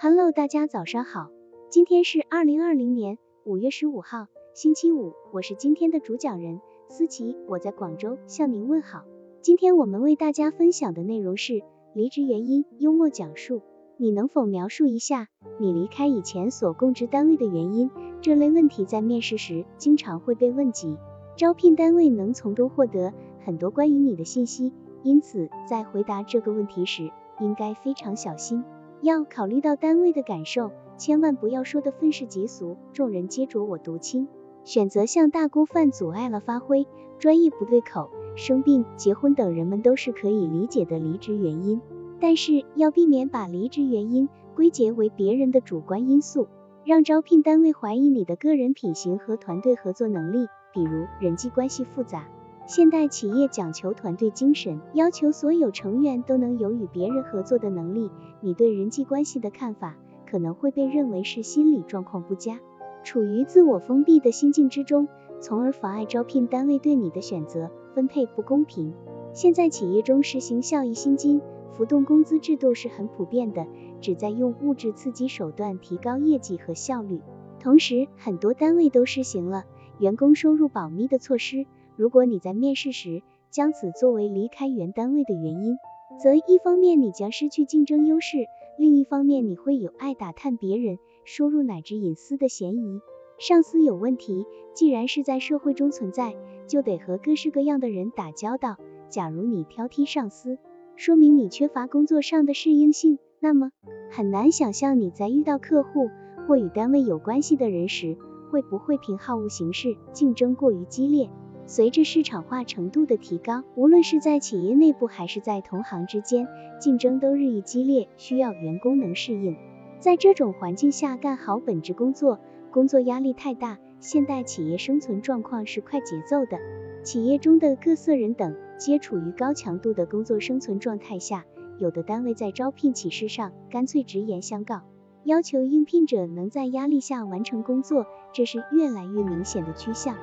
Hello，大家早上好，今天是二零二零年五月十五号，星期五，我是今天的主讲人思琪，我在广州向您问好。今天我们为大家分享的内容是离职原因，幽默讲述。你能否描述一下你离开以前所供职单位的原因？这类问题在面试时经常会被问及，招聘单位能从中获得很多关于你的信息，因此在回答这个问题时应该非常小心，要考虑到单位的感受，千万不要说的愤世嫉俗，众人皆浊我独清。选择像大锅饭阻碍了发挥，专业不对口，生病、结婚等，人们都是可以理解的离职原因。但是要避免把离职原因归结为别人的主观因素，让招聘单位怀疑你的个人品行和团队合作能力。比如人际关系复杂，现代企业讲求团队精神，要求所有成员都能有与别人合作的能力，你对人际关系的看法可能会被认为是心理状况不佳，处于自我封闭的心境之中，从而妨碍招聘单位对你的选择分配不公平。现在企业中实行效益薪金。浮动工资制度是很普遍的，旨在用物质刺激手段提高业绩和效率。同时，很多单位都实行了员工收入保密的措施。如果你在面试时将此作为离开原单位的原因，则一方面你将失去竞争优势，另一方面你会有爱打探别人收入乃至隐私的嫌疑。上司有问题，既然是在社会中存在，就得和各式各样的人打交道。假如你挑剔上司，说明你缺乏工作上的适应性，那么很难想象你在遇到客户或与单位有关系的人时，会不会凭好恶行事，竞争过于激烈。随着市场化程度的提高，无论是在企业内部还是在同行之间，竞争都日益激烈，需要员工能适应。在这种环境下干好本职工作，工作压力太大。现代企业生存状况是快节奏的，企业中的各色人等。皆处于高强度的工作生存状态下，有的单位在招聘启事上干脆直言相告，要求应聘者能在压力下完成工作，这是越来越明显的趋向。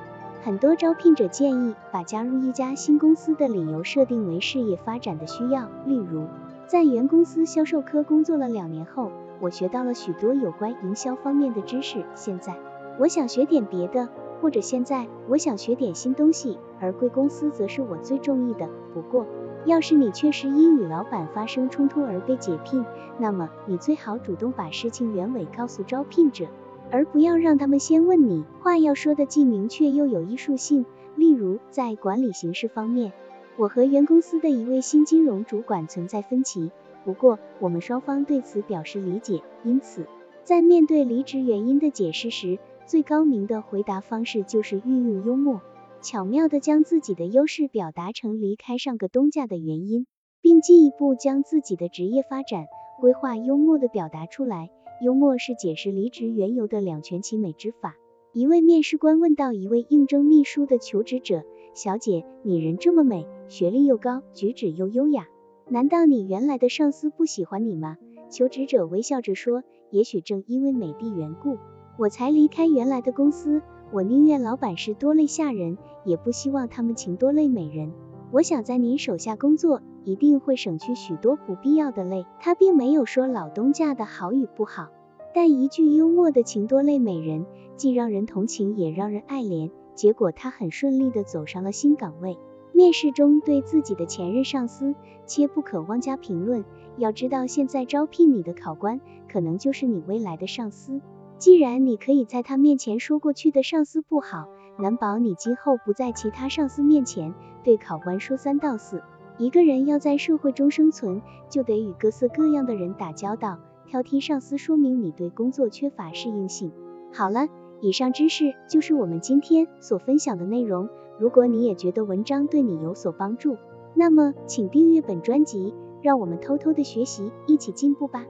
很多招聘者建议把加入一家新公司的理由设定为事业发展的需要，例如，在原公司销售科工作了两年后，我学到了许多有关营销方面的知识，现在我想学点别的。或者现在我想学点新东西，而贵公司则是我最中意的。不过，要是你确实因与老板发生冲突而被解聘，那么你最好主动把事情原委告诉招聘者，而不要让他们先问你。话要说的既明确又有艺术性。例如，在管理形式方面，我和原公司的一位新金融主管存在分歧，不过我们双方对此表示理解。因此，在面对离职原因的解释时，最高明的回答方式就是运用幽默，巧妙的将自己的优势表达成离开上个东家的原因，并进一步将自己的职业发展规划幽默的表达出来。幽默是解释离职缘由的两全其美之法。一位面试官问到一位应征秘书的求职者：“小姐，你人这么美，学历又高，举止又优雅，难道你原来的上司不喜欢你吗？”求职者微笑着说：“也许正因为美的缘故。”我才离开原来的公司，我宁愿老板是多类下人，也不希望他们请多类美人。我想在您手下工作，一定会省去许多不必要的累。他并没有说老东家的好与不好，但一句幽默的情多累美人，既让人同情，也让人爱怜。结果他很顺利的走上了新岗位。面试中对自己的前任上司，切不可妄加评论。要知道，现在招聘你的考官，可能就是你未来的上司。既然你可以在他面前说过去的上司不好，难保你今后不在其他上司面前对考官说三道四。一个人要在社会中生存，就得与各色各样的人打交道。挑剔上司，说明你对工作缺乏适应性。好了，以上知识就是我们今天所分享的内容。如果你也觉得文章对你有所帮助，那么请订阅本专辑，让我们偷偷的学习，一起进步吧。